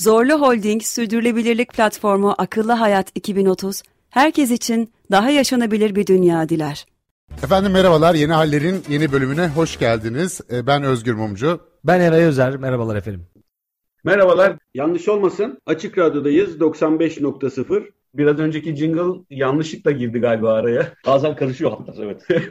Zorlu Holding Sürdürülebilirlik Platformu Akıllı Hayat 2030, herkes için daha yaşanabilir bir dünya diler. Efendim merhabalar, Yeni Haller'in yeni bölümüne hoş geldiniz. Ee, Ben Özgür Mumcu. Ben Eray Özer, merhabalar efendim. Merhabalar. Yanlış olmasın. Açık Radyo'dayız. 95.0. Biraz önceki jingle yanlışlıkla girdi galiba araya. Bazen karışıyor hatta evet.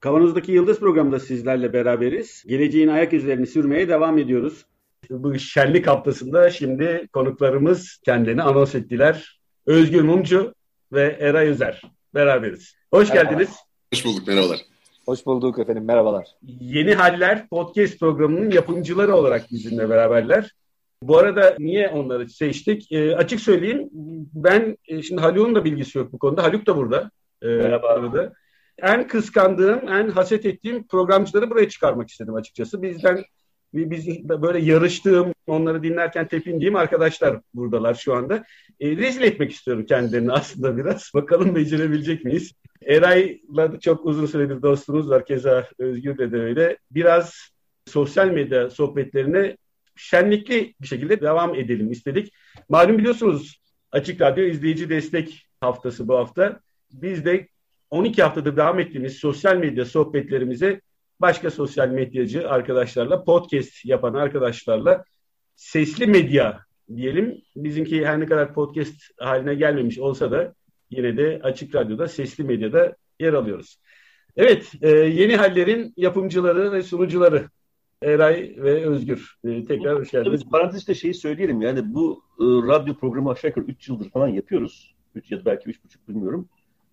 Kavanozdaki Yıldız programında sizlerle beraberiz. Geleceğin ayak izlerini sürmeye devam ediyoruz. Bu şenlik haftasında şimdi konuklarımız kendini anons ettiler. Özgür Mumcu ve Eray Özer beraberiz. Hoş Merhaba. geldiniz. Hoş bulduk, merhabalar. Hoş bulduk efendim, merhabalar. Yeni Haller podcast programının yapımcıları olarak bizimle beraberler. Bu arada niye onları seçtik? E, açık söyleyeyim ben e, şimdi Haluk'un da bilgisi yok bu konuda. Haluk da burada. E, Merhaba. arada. En kıskandığım, en haset ettiğim programcıları buraya çıkarmak istedim açıkçası. Bizden biz böyle yarıştığım, onları dinlerken tepindiğim arkadaşlar buradalar şu anda. E, rezil etmek istiyorum kendilerini aslında biraz. Bakalım becerebilecek miyiz? Eray'la çok uzun süredir dostumuz var. Keza Özgür'le de öyle. Biraz sosyal medya sohbetlerine şenlikli bir şekilde devam edelim istedik. Malum biliyorsunuz Açık Radyo izleyici destek haftası bu hafta. Biz de 12 haftadır devam ettiğimiz sosyal medya sohbetlerimize başka sosyal medyacı arkadaşlarla, podcast yapan arkadaşlarla sesli medya diyelim. Bizimki her ne kadar podcast haline gelmemiş olsa da yine de Açık Radyo'da sesli medyada yer alıyoruz. Evet, e, yeni hallerin yapımcıları ve sunucuları Eray ve Özgür. E, tekrar hoş geldiniz. parantez içinde şeyi söyleyelim yani bu e, radyo programı aşağı yukarı 3 yıldır falan yapıyoruz. 3 ya da belki 3,5 bilmiyorum.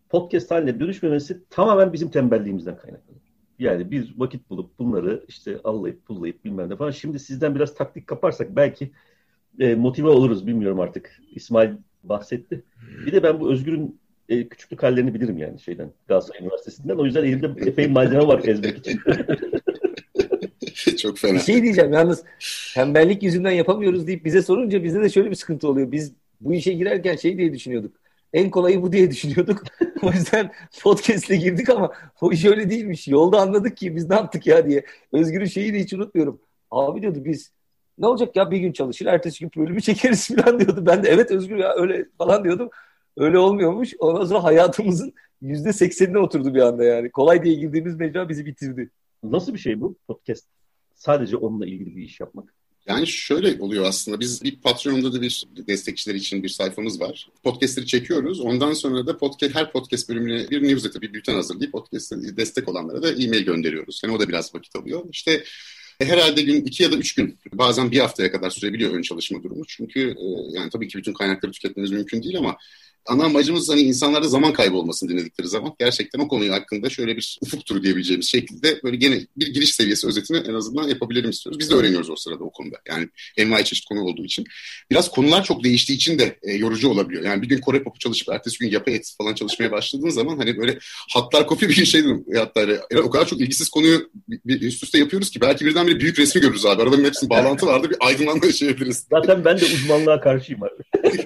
Podcast haline dönüşmemesi tamamen bizim tembelliğimizden kaynaklanıyor. Yani biz vakit bulup bunları işte allayıp pullayıp bilmem ne falan. Şimdi sizden biraz taktik kaparsak belki e, motive oluruz bilmiyorum artık. İsmail bahsetti. Bir de ben bu Özgür'ün e, küçüklük hallerini bilirim yani şeyden Galatasaray Üniversitesi'nden. O yüzden elimde epey malzeme var ezmek için. Çok fena. Bir şey diyeceğim yalnız tembellik yüzünden yapamıyoruz deyip bize sorunca bizde de şöyle bir sıkıntı oluyor. Biz bu işe girerken şey diye düşünüyorduk. En kolayı bu diye düşünüyorduk. o yüzden podcast'le girdik ama o iş öyle değilmiş. Yolda anladık ki biz ne yaptık ya diye. Özgür'ün şeyi de hiç unutmuyorum. Abi diyordu biz ne olacak ya bir gün çalışır ertesi gün bölümü çekeriz falan diyordu. Ben de evet Özgür ya öyle falan diyordum. Öyle olmuyormuş. Ondan sonra hayatımızın yüzde seksenine oturdu bir anda yani. Kolay diye girdiğimiz mecra bizi bitirdi. Nasıl bir şey bu podcast? Sadece onunla ilgili bir iş yapmak. Yani şöyle oluyor aslında. Biz bir Patreon'da da bir destekçiler için bir sayfamız var. Podcast'leri çekiyoruz. Ondan sonra da podcast, her podcast bölümüne bir newsletter, bir bülten hazırlayıp podcast'e destek olanlara da e-mail gönderiyoruz. Yani o da biraz vakit alıyor. İşte e, herhalde gün iki ya da üç gün bazen bir haftaya kadar sürebiliyor ön çalışma durumu. Çünkü e, yani tabii ki bütün kaynakları tüketmeniz mümkün değil ama ana amacımız hani insanlarda zaman kaybı olmasın dinledikleri zaman. Gerçekten o konuyu hakkında şöyle bir ufuk turu diyebileceğimiz şekilde böyle gene bir giriş seviyesi özetini en azından yapabilelim istiyoruz. Biz de öğreniyoruz o sırada o konuda. Yani envai çeşit konu olduğu için. Biraz konular çok değiştiği için de e, yorucu olabiliyor. Yani bir gün Kore popu çalışıp ertesi gün yapay et falan çalışmaya başladığın zaman hani böyle hatlar kopuyor bir şey değil mi? Hatta öyle, o kadar çok ilgisiz konuyu üst üste yapıyoruz ki belki birdenbire büyük resmi görürüz abi. Aralarının hepsinin bağlantı vardı bir aydınlanma yaşayabiliriz. Zaten ben de uzmanlığa karşıyım abi.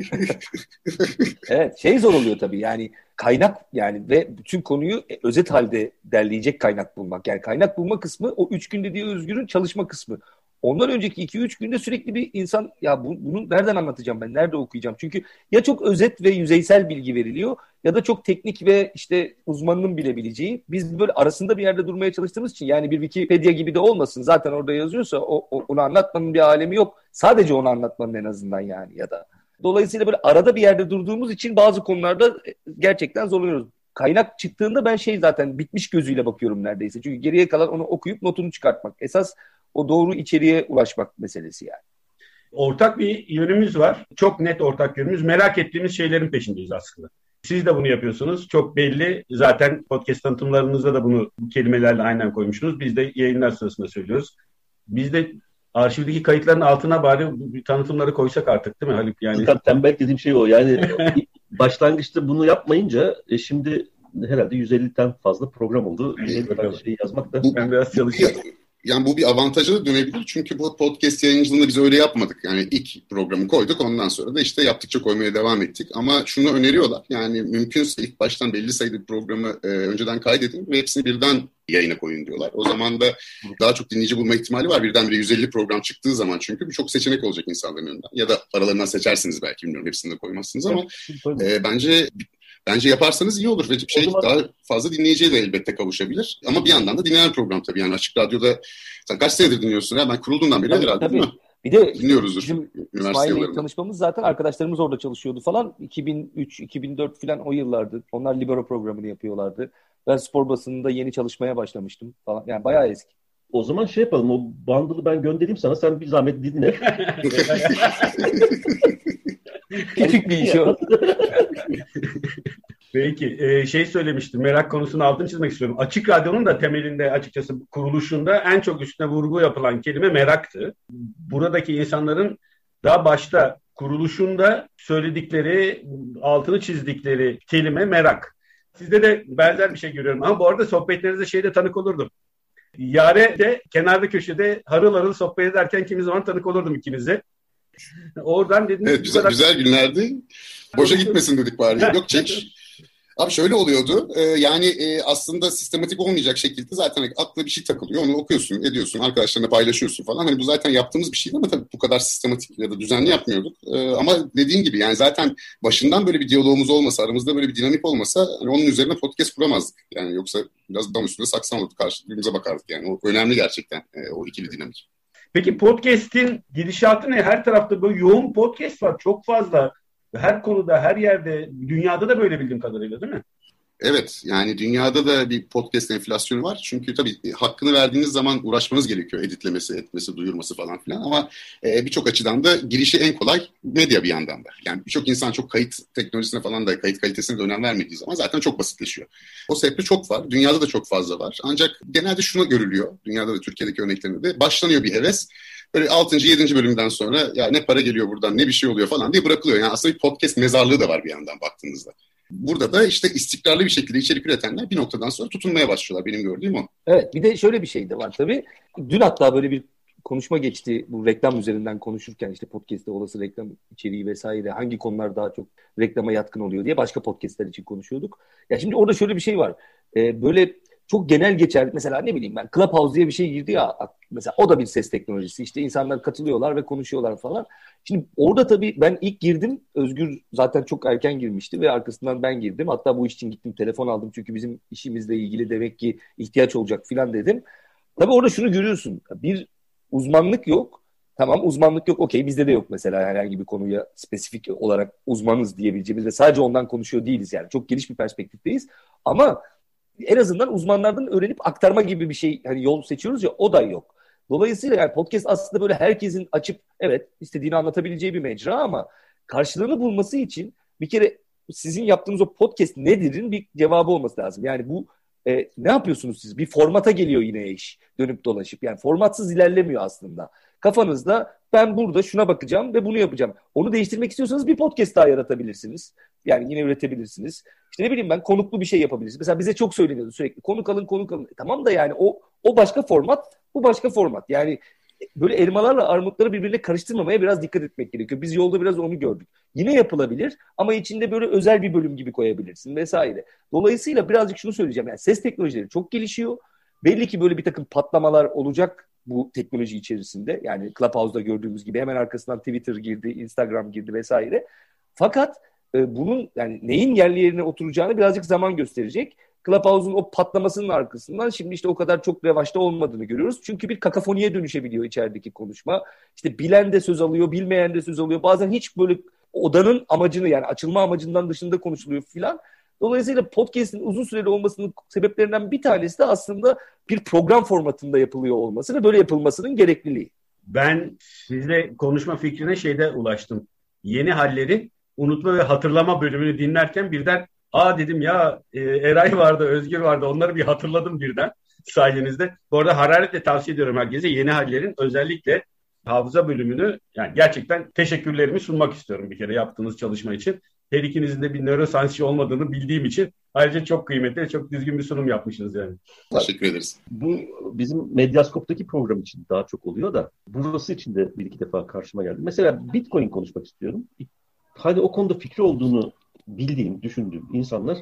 Evet şey zor oluyor tabii yani kaynak yani ve bütün konuyu özet halde derleyecek kaynak bulmak. Yani kaynak bulma kısmı o üç gün dediği Özgür'ün çalışma kısmı. Ondan önceki iki üç günde sürekli bir insan ya bu, bunu nereden anlatacağım ben nerede okuyacağım? Çünkü ya çok özet ve yüzeysel bilgi veriliyor ya da çok teknik ve işte uzmanının bilebileceği. Biz böyle arasında bir yerde durmaya çalıştığımız için yani bir Wikipedia gibi de olmasın. Zaten orada yazıyorsa o, o- onu anlatmanın bir alemi yok. Sadece onu anlatmanın en azından yani ya da. Dolayısıyla böyle arada bir yerde durduğumuz için bazı konularda e, gerçekten zorlanıyoruz. Kaynak çıktığında ben şey zaten bitmiş gözüyle bakıyorum neredeyse. Çünkü geriye kalan onu okuyup notunu çıkartmak. Esas o doğru içeriğe ulaşmak meselesi yani. Ortak bir yönümüz var. Çok net ortak yönümüz. Merak ettiğimiz şeylerin peşindeyiz aslında. Siz de bunu yapıyorsunuz. Çok belli. Zaten podcast tanıtımlarınızda da bunu bu kelimelerle aynen koymuşsunuz. Biz de yayınlar sırasında söylüyoruz. Biz de arşivdeki kayıtların altına bari tanıtımları koysak artık değil mi Haluk? Yani... Zaten tembel dediğim şey o. Yani başlangıçta bunu yapmayınca e, şimdi herhalde 150'den fazla program oldu. Bir şey yazmak da ben biraz çalışıyorum yani bu bir avantaja da dönebilir. Çünkü bu podcast yayıncılığında biz öyle yapmadık. Yani ilk programı koyduk ondan sonra da işte yaptıkça koymaya devam ettik. Ama şunu öneriyorlar. Yani mümkünse ilk baştan belli sayıda programı e, önceden kaydedin ve hepsini birden yayına koyun diyorlar. O zaman da daha çok dinleyici bulma ihtimali var. Birdenbire 150 program çıktığı zaman çünkü birçok seçenek olacak insanların önünden. Ya da aralarından seçersiniz belki bilmiyorum hepsini de koymazsınız ama e, bence Bence yaparsanız iyi olur ve şey zaman... daha fazla dinleyiciye de elbette kavuşabilir. Ama bir yandan da dinleyen program tabii yani Açık Radyo'da sen kaç senedir dinliyorsun ya? Ben kurulduğundan beri tabii, herhalde tabii. değil mi? Bir de dinliyoruzdur. Bizim İsmail'le tanışmamız zaten arkadaşlarımız orada çalışıyordu falan. 2003, 2004 falan o yıllardı. Onlar Libero programını yapıyorlardı. Ben spor basınında yeni çalışmaya başlamıştım falan. Yani bayağı eski. O zaman şey yapalım. O bandılı ben göndereyim sana. Sen bir zahmet dinle. Küçük bir iş o. Peki e, şey söylemiştim merak konusunu altını çizmek istiyorum. Açık Radyo'nun da temelinde açıkçası kuruluşunda en çok üstüne vurgu yapılan kelime meraktı. Buradaki insanların daha başta kuruluşunda söyledikleri, altını çizdikleri kelime merak. Sizde de benzer bir şey görüyorum ama bu arada sohbetlerinizde şeyde tanık olurdum. Yare de kenarda köşede harıl harıl sohbet ederken kimi zaman tanık olurdum ikinize. Oradan dediniz. Evet, güzel, kadar... güzel günlerdi. Boşa gitmesin dedik bari. Yok çek. Abi şöyle oluyordu. E, yani e, aslında sistematik olmayacak şekilde zaten aklına bir şey takılıyor. Onu okuyorsun, ediyorsun, arkadaşlarına paylaşıyorsun falan. Hani bu zaten yaptığımız bir şeydi ama tabii bu kadar sistematik ya da düzenli yapmıyorduk. E, ama dediğim gibi yani zaten başından böyle bir diyalogumuz olmasa, aramızda böyle bir dinamik olmasa hani onun üzerine podcast kuramazdık. Yani yoksa biraz dam üstünde saksan olurdu. Karşı birbirimize bakardık yani. O önemli gerçekten e, o ikili dinamik. Peki podcast'in gidişatı ne? Her tarafta böyle yoğun podcast var. Çok fazla her konuda, her yerde, dünyada da böyle bildiğim kadarıyla değil mi? Evet yani dünyada da bir podcast enflasyonu var. Çünkü tabii e, hakkını verdiğiniz zaman uğraşmanız gerekiyor. Editlemesi, etmesi, duyurması falan filan. Ama e, birçok açıdan da girişi en kolay medya bir yandan da. Yani birçok insan çok kayıt teknolojisine falan da kayıt kalitesine de önem vermediği zaman zaten çok basitleşiyor. O sebeple çok var. Dünyada da çok fazla var. Ancak genelde şuna görülüyor. Dünyada da Türkiye'deki örneklerinde de başlanıyor bir heves böyle 6. 7. bölümden sonra ya ne para geliyor buradan ne bir şey oluyor falan diye bırakılıyor. Yani aslında bir podcast mezarlığı da var bir yandan baktığınızda. Burada da işte istikrarlı bir şekilde içerik üretenler bir noktadan sonra tutunmaya başlıyorlar. Benim gördüğüm o. Evet bir de şöyle bir şey de var tabii. Dün hatta böyle bir konuşma geçti bu reklam üzerinden konuşurken işte podcast'te olası reklam içeriği vesaire hangi konular daha çok reklama yatkın oluyor diye başka podcast'ler için konuşuyorduk. Ya şimdi orada şöyle bir şey var. Ee, böyle çok genel geçer. Mesela ne bileyim ben Clubhouse diye bir şey girdi ya mesela o da bir ses teknolojisi. İşte insanlar katılıyorlar ve konuşuyorlar falan. Şimdi orada tabii ben ilk girdim. Özgür zaten çok erken girmişti ve arkasından ben girdim. Hatta bu iş için gittim telefon aldım çünkü bizim işimizle ilgili demek ki ihtiyaç olacak filan dedim. Tabii orada şunu görüyorsun. Bir uzmanlık yok. Tamam uzmanlık yok okey bizde de yok mesela herhangi bir konuya spesifik olarak uzmanız diyebileceğimiz ve sadece ondan konuşuyor değiliz yani. Çok geniş bir perspektifteyiz. Ama en azından uzmanlardan öğrenip aktarma gibi bir şey hani yol seçiyoruz ya o da yok. Dolayısıyla yani podcast aslında böyle herkesin açıp evet istediğini anlatabileceği bir mecra ama karşılığını bulması için bir kere sizin yaptığınız o podcast nedir'in bir cevabı olması lazım. Yani bu e, ne yapıyorsunuz siz? Bir formata geliyor yine iş dönüp dolaşıp. Yani formatsız ilerlemiyor aslında. Kafanızda ben burada şuna bakacağım ve bunu yapacağım. Onu değiştirmek istiyorsanız bir podcast daha yaratabilirsiniz. Yani yine üretebilirsiniz. İşte ne bileyim ben konuklu bir şey yapabilirsiniz. Mesela bize çok söyleniyordu sürekli konuk alın konuk alın. Tamam da yani o o başka format, bu başka format. Yani böyle elmalarla armutları birbirine karıştırmamaya biraz dikkat etmek gerekiyor. Biz yolda biraz onu gördük. Yine yapılabilir ama içinde böyle özel bir bölüm gibi koyabilirsin vesaire. Dolayısıyla birazcık şunu söyleyeceğim. Yani ses teknolojileri çok gelişiyor. Belli ki böyle bir takım patlamalar olacak bu teknoloji içerisinde. Yani Clubhouse'da gördüğümüz gibi hemen arkasından Twitter girdi, Instagram girdi vesaire. Fakat e, bunun yani neyin yerli yerine oturacağını birazcık zaman gösterecek. Clubhouse'un o patlamasının arkasından şimdi işte o kadar çok revaçta olmadığını görüyoruz. Çünkü bir kakafoniye dönüşebiliyor içerideki konuşma. İşte bilen de söz alıyor, bilmeyen de söz alıyor. Bazen hiç böyle odanın amacını yani açılma amacından dışında konuşuluyor filan. Dolayısıyla podcast'in uzun süreli olmasının sebeplerinden bir tanesi de aslında bir program formatında yapılıyor olması ve böyle yapılmasının gerekliliği. Ben sizle konuşma fikrine şeyde ulaştım. Yeni hallerin unutma ve hatırlama bölümünü dinlerken birden aa dedim ya e, Eray vardı, Özgür vardı onları bir hatırladım birden sayenizde. Bu arada hararetle tavsiye ediyorum herkese yeni hallerin özellikle hafıza bölümünü yani gerçekten teşekkürlerimi sunmak istiyorum bir kere yaptığınız çalışma için. Her ikinizin de bir nörosansçı olmadığını bildiğim için ayrıca çok kıymetli, çok düzgün bir sunum yapmışsınız yani. Teşekkür ederiz. Bu bizim Medyaskop'taki program için daha çok oluyor da burası için de bir iki defa karşıma geldi. Mesela Bitcoin konuşmak istiyorum. Hadi o konuda fikri olduğunu bildiğim, düşündüğüm insanlar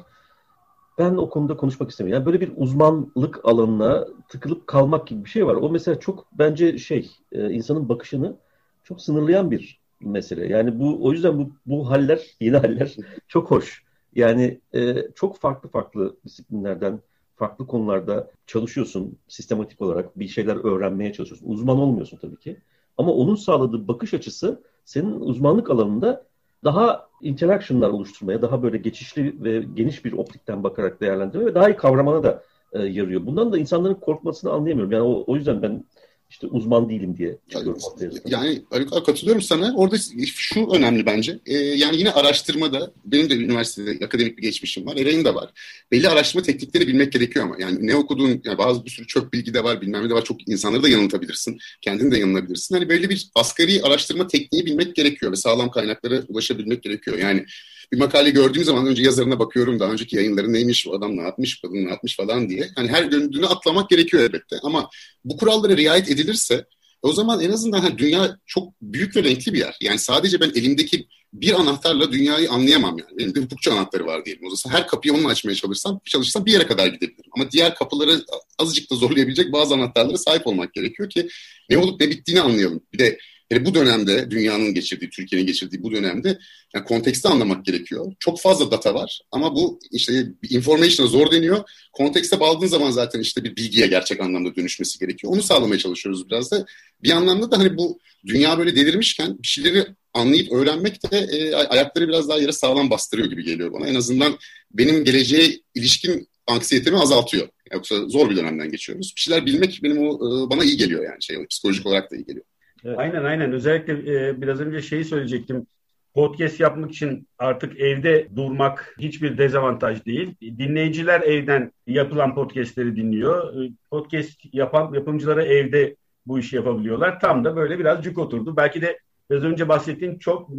ben o konuda konuşmak istemiyorum. Yani böyle bir uzmanlık alanına tıkılıp kalmak gibi bir şey var. O mesela çok bence şey e, insanın bakışını çok sınırlayan bir mesele. Yani bu o yüzden bu bu haller, yeni haller çok hoş. Yani e, çok farklı farklı disiplinlerden, farklı konularda çalışıyorsun sistematik olarak bir şeyler öğrenmeye çalışıyorsun. Uzman olmuyorsun tabii ki. Ama onun sağladığı bakış açısı senin uzmanlık alanında daha interaction'lar oluşturmaya, daha böyle geçişli ve geniş bir optikten bakarak değerlendirmeye ve daha iyi kavramana da e, yarıyor. Bundan da insanların korkmasını anlayamıyorum. Yani o, o yüzden ben işte uzman değilim diye çıkıyorum ortaya. Yani Haluk katılıyorum sana. Orada şu önemli bence. Ee, yani yine araştırmada benim de üniversitede akademik bir geçmişim var. Eray'ın da var. Belli araştırma teknikleri bilmek gerekiyor ama. Yani ne okuduğun yani bazı bir sürü çöp bilgi de var bilmem ne de var. Çok insanları da yanıltabilirsin. Kendini de yanılabilirsin. Hani böyle bir asgari araştırma tekniği bilmek gerekiyor ve sağlam kaynaklara ulaşabilmek gerekiyor. Yani bir makale gördüğüm zaman önce yazarına bakıyorum daha önceki yayınları neymiş bu adam ne yapmış kadın ne yapmış falan diye. Hani her döndüğünü atlamak gerekiyor elbette ama bu kurallara riayet edilirse o zaman en azından hani dünya çok büyük ve renkli bir yer. Yani sadece ben elimdeki bir anahtarla dünyayı anlayamam yani. Benim de hukukçu anahtarı var diyelim. O zaman her kapıyı onunla açmaya çalışsam, çalışsam bir yere kadar gidebilirim. Ama diğer kapıları azıcık da zorlayabilecek bazı anahtarlara sahip olmak gerekiyor ki ne olup ne bittiğini anlayalım. Bir de Hele bu dönemde dünyanın geçirdiği, Türkiye'nin geçirdiği bu dönemde yani konteksti anlamak gerekiyor. Çok fazla data var ama bu işte information'a zor deniyor. Kontekste bağladığın zaman zaten işte bir bilgiye gerçek anlamda dönüşmesi gerekiyor. Onu sağlamaya çalışıyoruz biraz da. Bir anlamda da hani bu dünya böyle delirmişken bir şeyleri anlayıp öğrenmek de e, ayakları biraz daha yere sağlam bastırıyor gibi geliyor bana. En azından benim geleceğe ilişkin anksiyetemi azaltıyor. Yoksa zor bir dönemden geçiyoruz. Bir şeyler bilmek benim o e, bana iyi geliyor yani şey psikolojik olarak da iyi geliyor. Evet. Aynen aynen. Özellikle e, biraz önce şeyi söyleyecektim. Podcast yapmak için artık evde durmak hiçbir dezavantaj değil. Dinleyiciler evden yapılan podcastleri dinliyor. E, podcast yapan yapımcıları evde bu işi yapabiliyorlar. Tam da böyle biraz cuk oturdu. Belki de biraz önce bahsettiğim çok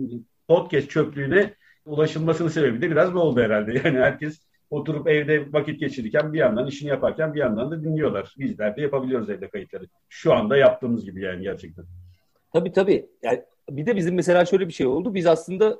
podcast çöplüğüne ulaşılmasının sebebi de biraz bu oldu herhalde. Yani herkes oturup evde vakit geçirirken bir yandan işini yaparken bir yandan da dinliyorlar. Bizler de yapabiliyoruz evde kayıtları. Şu anda yaptığımız gibi yani gerçekten. Tabii tabii. Yani bir de bizim mesela şöyle bir şey oldu. Biz aslında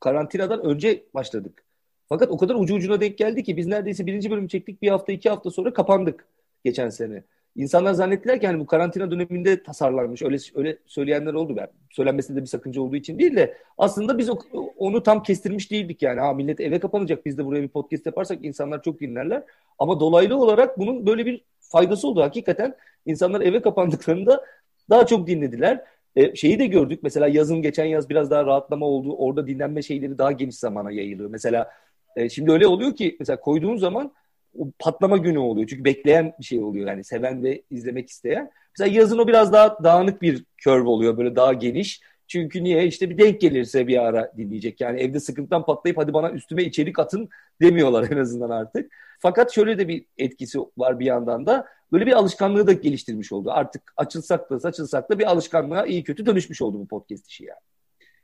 karantinadan önce başladık. Fakat o kadar ucu ucuna denk geldi ki biz neredeyse birinci bölüm çektik. Bir hafta iki hafta sonra kapandık geçen sene. İnsanlar zannettiler ki hani bu karantina döneminde tasarlanmış. Öyle öyle söyleyenler oldu. Ben söylenmesinde bir sakınca olduğu için değil de aslında biz onu tam kestirmiş değildik yani. Ha millet eve kapanacak. Biz de buraya bir podcast yaparsak insanlar çok dinlerler. Ama dolaylı olarak bunun böyle bir faydası oldu. Hakikaten insanlar eve kapandıklarında daha çok dinlediler. E, şeyi de gördük. Mesela yazın geçen yaz biraz daha rahatlama oldu. Orada dinlenme şeyleri daha geniş zamana yayılıyor. Mesela e, şimdi öyle oluyor ki mesela koyduğun zaman o patlama günü oluyor. Çünkü bekleyen bir şey oluyor yani seven ve izlemek isteyen. Mesela yazın o biraz daha dağınık bir curve oluyor böyle daha geniş. Çünkü niye? İşte bir denk gelirse bir ara dinleyecek. Yani evde sıkıntıdan patlayıp hadi bana üstüme içerik atın demiyorlar en azından artık. Fakat şöyle de bir etkisi var bir yandan da. Böyle bir alışkanlığı da geliştirmiş oldu. Artık açılsak da saçılsak da bir alışkanlığa iyi kötü dönüşmüş oldu bu podcast işi yani.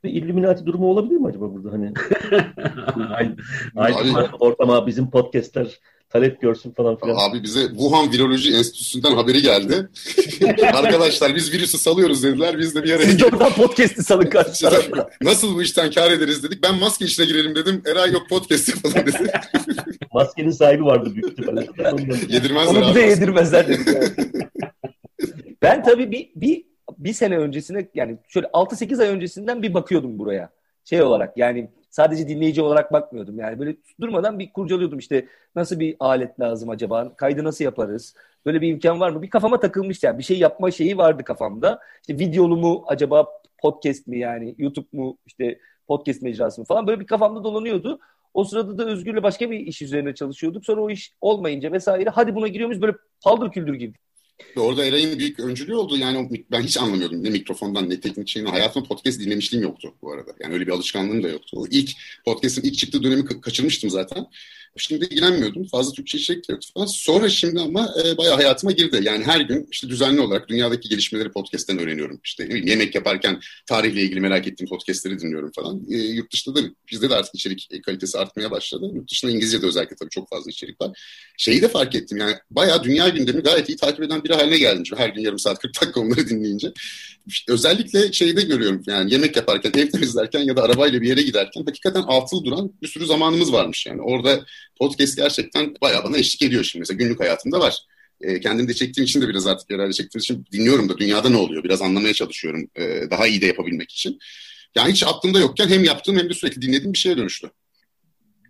Bir Illuminati durumu olabilir mi acaba burada hani? Aynı ortama bizim podcastler talep görsün falan filan. Abi bize Wuhan Viroloji Enstitüsü'nden haberi geldi. Arkadaşlar biz virüsü salıyoruz dediler. Biz de bir araya Siz de oradan podcast'i salın kardeşler. Nasıl bu işten kar ederiz dedik. Ben maske işine girelim dedim. Eray yok podcast yapalım dedi. Maskenin sahibi vardı büyük ihtimalle. Yedirmezler Onu bize yedirmezler dedik. ben tabii bir, bir, bir sene öncesine yani şöyle 6-8 ay öncesinden bir bakıyordum buraya. Şey olarak yani sadece dinleyici olarak bakmıyordum. Yani böyle durmadan bir kurcalıyordum işte nasıl bir alet lazım acaba? Kaydı nasıl yaparız? Böyle bir imkan var mı? Bir kafama takılmıştı yani. Bir şey yapma şeyi vardı kafamda. İşte videolu mu acaba podcast mi yani YouTube mu işte podcast mecrası mı falan böyle bir kafamda dolanıyordu. O sırada da Özgür'le başka bir iş üzerine çalışıyorduk. Sonra o iş olmayınca vesaire hadi buna giriyoruz böyle paldır küldür girdik. Orada Eray'ın büyük öncülüğü oldu. Yani ben hiç anlamıyordum ne mikrofondan ne teknik şeyini. Hayatımda podcast dinlemişliğim yoktu bu arada. Yani öyle bir alışkanlığım da yoktu. O ilk podcast'ın ilk çıktığı dönemi kaçırmıştım zaten. Şimdi ilgilenmiyordum. Fazla Türkçe içerik de yoktu falan. Sonra şimdi ama e, bayağı hayatıma girdi. Yani her gün işte düzenli olarak dünyadaki gelişmeleri podcast'ten öğreniyorum. İşte ne bileyim, yemek yaparken tarihle ilgili merak ettiğim podcast'leri dinliyorum falan. E, yurt dışında da bizde de artık içerik kalitesi artmaya başladı. Yurt dışında İngilizce'de özellikle tabii çok fazla içerik var. Şeyi de fark ettim yani bayağı dünya gündemini gayet iyi takip eden biri haline geldim. Her gün yarım saat 40 dakika onları dinleyince. İşte özellikle şeyde görüyorum yani yemek yaparken, ev temizlerken ya da arabayla bir yere giderken hakikaten altıl duran bir sürü zamanımız varmış yani. Orada podcast gerçekten bayağı bana eşlik ediyor şimdi. Mesela günlük hayatımda var. E, kendim de çektiğim için de biraz artık herhalde çektiğim için dinliyorum da dünyada ne oluyor biraz anlamaya çalışıyorum. E, daha iyi de yapabilmek için. Yani hiç aklımda yokken hem yaptığım hem de sürekli dinlediğim bir şeye dönüştü.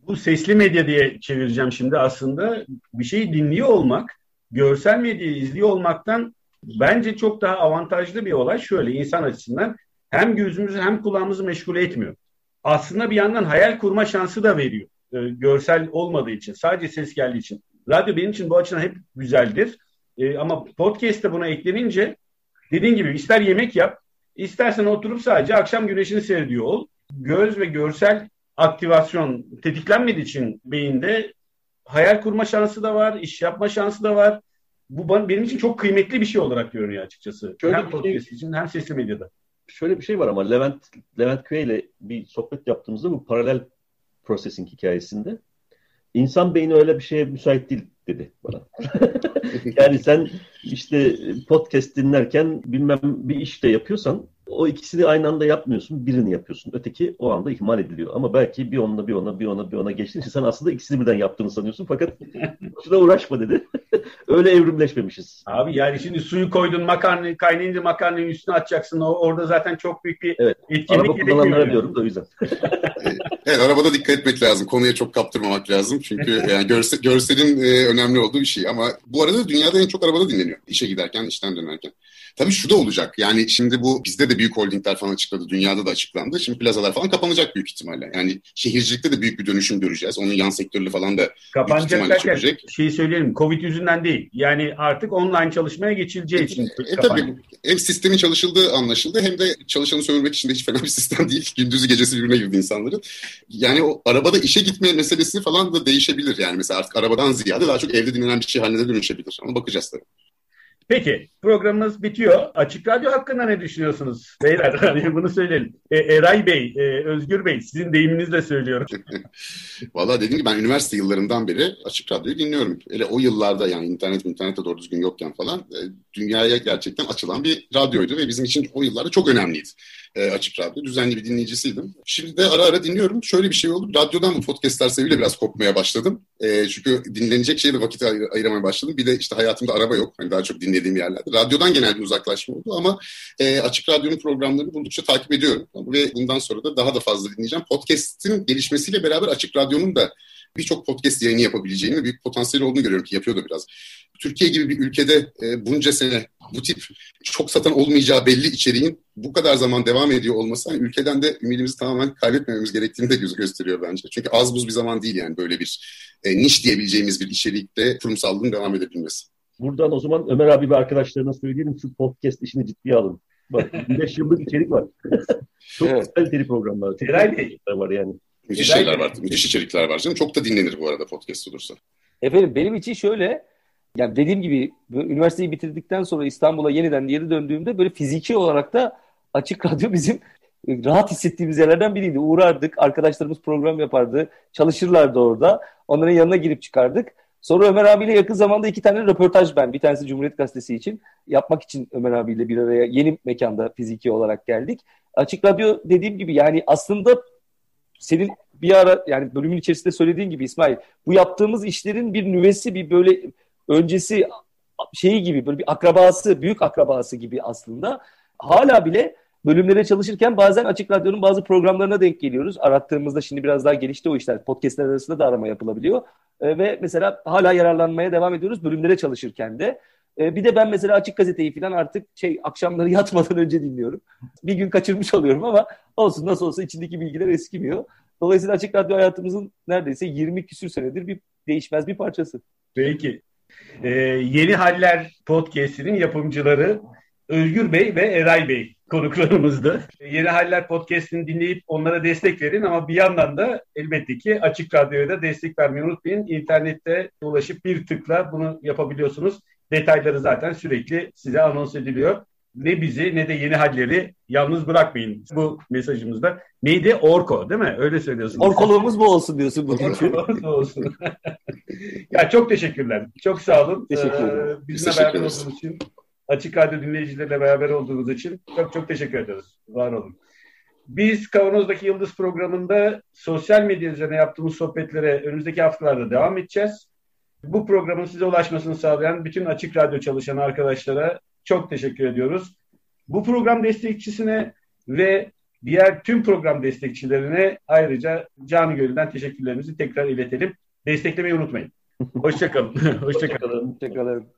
Bu sesli medya diye çevireceğim şimdi aslında. Bir şeyi dinliyor olmak, görsel medyayı izliyor olmaktan bence çok daha avantajlı bir olay. Şöyle insan açısından hem gözümüzü hem kulağımızı meşgul etmiyor. Aslında bir yandan hayal kurma şansı da veriyor. E, görsel olmadığı için, sadece ses geldiği için. Radyo benim için bu açıdan hep güzeldir. E, ama podcast de buna eklenince dediğin gibi ister yemek yap, istersen oturup sadece akşam güneşini seyrediyor ol. Göz ve görsel aktivasyon tetiklenmediği için beyinde hayal kurma şansı da var, iş yapma şansı da var. Bu benim için çok kıymetli bir şey olarak görünüyor açıkçası. Şöyle hem şey- podcast şey, için hem sesli medyada. Şöyle bir şey var ama Levent Levent Küre ile bir sohbet yaptığımızda bu paralel processing hikayesinde insan beyni öyle bir şeye müsait değil dedi bana. yani sen işte podcast dinlerken bilmem bir iş de yapıyorsan o ikisini aynı anda yapmıyorsun. Birini yapıyorsun. Öteki o anda ihmal ediliyor. Ama belki bir onunla bir ona bir ona bir ona geçtiğin için sen aslında ikisini birden yaptığını sanıyorsun. Fakat şuna uğraşma dedi. Öyle evrimleşmemişiz. Abi yani şimdi suyu koydun makarna kaynayınca makarnayı üstüne atacaksın. O, orada zaten çok büyük bir evet. etkinlik Araba kullananlara yani. diyorum da o yüzden. evet arabada dikkat etmek lazım. Konuya çok kaptırmamak lazım. Çünkü yani görse, görselin e, önemli olduğu bir şey. Ama bu arada dünyada en çok arabada dinleniyor. İşe giderken, işten dönerken. Tabii şu da olacak. Yani şimdi bu bizde de büyük holdingler falan açıkladı. Dünyada da açıklandı. Şimdi plazalar falan kapanacak büyük ihtimalle. Yani şehircilikte de büyük bir dönüşüm göreceğiz. Onun yan sektörlü falan da kapanacak derken çökecek. şeyi söyleyelim. Covid yüzünden değil. Yani artık online çalışmaya geçileceği e, için. E, tabii hem sistemin çalışıldığı anlaşıldı hem de çalışanı sömürmek için de hiç fena bir sistem değil. Gündüzü gecesi birbirine girdi insanların. Yani o arabada işe gitme meselesi falan da değişebilir. Yani mesela artık arabadan ziyade daha çok evde dinlenen bir şey haline de dönüşebilir. Ama bakacağız tabii. Peki programımız bitiyor. Açık Radyo hakkında ne düşünüyorsunuz? Beyler hani bunu söyleyelim. E, Eray Bey, e, Özgür Bey sizin deyiminizle söylüyorum. Valla dediğim gibi ben üniversite yıllarından beri Açık Radyo'yu dinliyorum. Hele o yıllarda yani internet internette doğru düzgün yokken falan e, dünyaya gerçekten açılan bir radyoydu ve bizim için o yıllarda çok önemliydi e, Açık Radyo. Düzenli bir dinleyicisiydim. Şimdi de ara ara dinliyorum. Şöyle bir şey oldu. Radyodan bu podcastler sebebiyle biraz kopmaya başladım. E, çünkü dinlenecek şeye de vakit ayır, ayıramaya başladım. Bir de işte hayatımda araba yok. Hani daha çok dinlediğim yerlerde. Radyodan genel bir uzaklaşma oldu ama e, Açık Radyo'nun programlarını buldukça takip ediyorum. Ve bundan sonra da daha da fazla dinleyeceğim. Podcast'in gelişmesiyle beraber Açık Radyo'nun da birçok podcast yayını yapabileceğini ve büyük potansiyel olduğunu görüyorum ki yapıyor da biraz. Türkiye gibi bir ülkede e, bunca sene bu tip çok satan olmayacağı belli içeriğin bu kadar zaman devam ediyor olması hani ülkeden de ümidimizi tamamen kaybetmememiz gerektiğini de göz gösteriyor bence. Çünkü az buz bir zaman değil yani böyle bir e, niş diyebileceğimiz bir içerikte kurumsallığın devam edebilmesi. Buradan o zaman Ömer abi ve arkadaşlarına söyleyelim şu podcast işini ciddiye alın. Bak 5 yıllık içerik var. Çok evet. kaliteli programlar. Çok var yani. Müthiş şeyler var. Müthiş içerikler var canım. Çok da dinlenir bu arada podcast olursa. Efendim benim için şöyle yani dediğim gibi üniversiteyi bitirdikten sonra İstanbul'a yeniden geri döndüğümde böyle fiziki olarak da açık radyo bizim rahat hissettiğimiz yerlerden biriydi. Uğrardık, arkadaşlarımız program yapardı, çalışırlardı orada. Onların yanına girip çıkardık. Sonra Ömer abiyle yakın zamanda iki tane röportaj ben. Bir tanesi Cumhuriyet Gazetesi için. Yapmak için Ömer abiyle bir araya yeni mekanda fiziki olarak geldik. Açık Radyo dediğim gibi yani aslında senin bir ara yani bölümün içerisinde söylediğin gibi İsmail bu yaptığımız işlerin bir nüvesi bir böyle öncesi şeyi gibi böyle bir akrabası büyük akrabası gibi aslında hala bile bölümlere çalışırken bazen Açık Radyo'nun bazı programlarına denk geliyoruz. Arattığımızda şimdi biraz daha gelişti o işler. Podcastler arasında da arama yapılabiliyor. E, ve mesela hala yararlanmaya devam ediyoruz bölümlere çalışırken de. E, bir de ben mesela Açık Gazete'yi falan artık şey akşamları yatmadan önce dinliyorum. Bir gün kaçırmış oluyorum ama olsun nasıl olsa içindeki bilgiler eskimiyor. Dolayısıyla Açık Radyo hayatımızın neredeyse 20 küsür senedir bir değişmez bir parçası. Peki. Ee, Yeni Haller Podcast'inin yapımcıları Özgür Bey ve Eray Bey. Konuklarımızdı. Yeni Haller Podcast'ini dinleyip onlara destek verin ama bir yandan da elbette ki Açık Radyo'ya da destek vermeyi unutmayın. İnternette ulaşıp bir tıkla bunu yapabiliyorsunuz. Detayları zaten sürekli size anons ediliyor. Ne bizi ne de yeni halleri yalnız bırakmayın bu mesajımızda. Neydi? Orko değil mi? Öyle söylüyorsunuz. Orkoluğumuz bu olsun diyorsun. Orkoluğumuz bu olsun. ya çok teşekkürler. Çok sağ olun. Teşekkür ederim. Ee, bizimle beraber olduğunuz için, Açık Radyo dinleyicileriyle beraber olduğunuz için çok çok teşekkür ederiz. Var olun. Biz Kavanoz'daki Yıldız programında sosyal medya üzerine yaptığımız sohbetlere önümüzdeki haftalarda devam edeceğiz. Bu programın size ulaşmasını sağlayan bütün Açık Radyo çalışan arkadaşlara çok teşekkür ediyoruz. Bu program destekçisine ve diğer tüm program destekçilerine ayrıca canı gönülden teşekkürlerimizi tekrar iletelim. Desteklemeyi unutmayın. Hoşçakalın. Hoşçakalın. Hoşçakalın.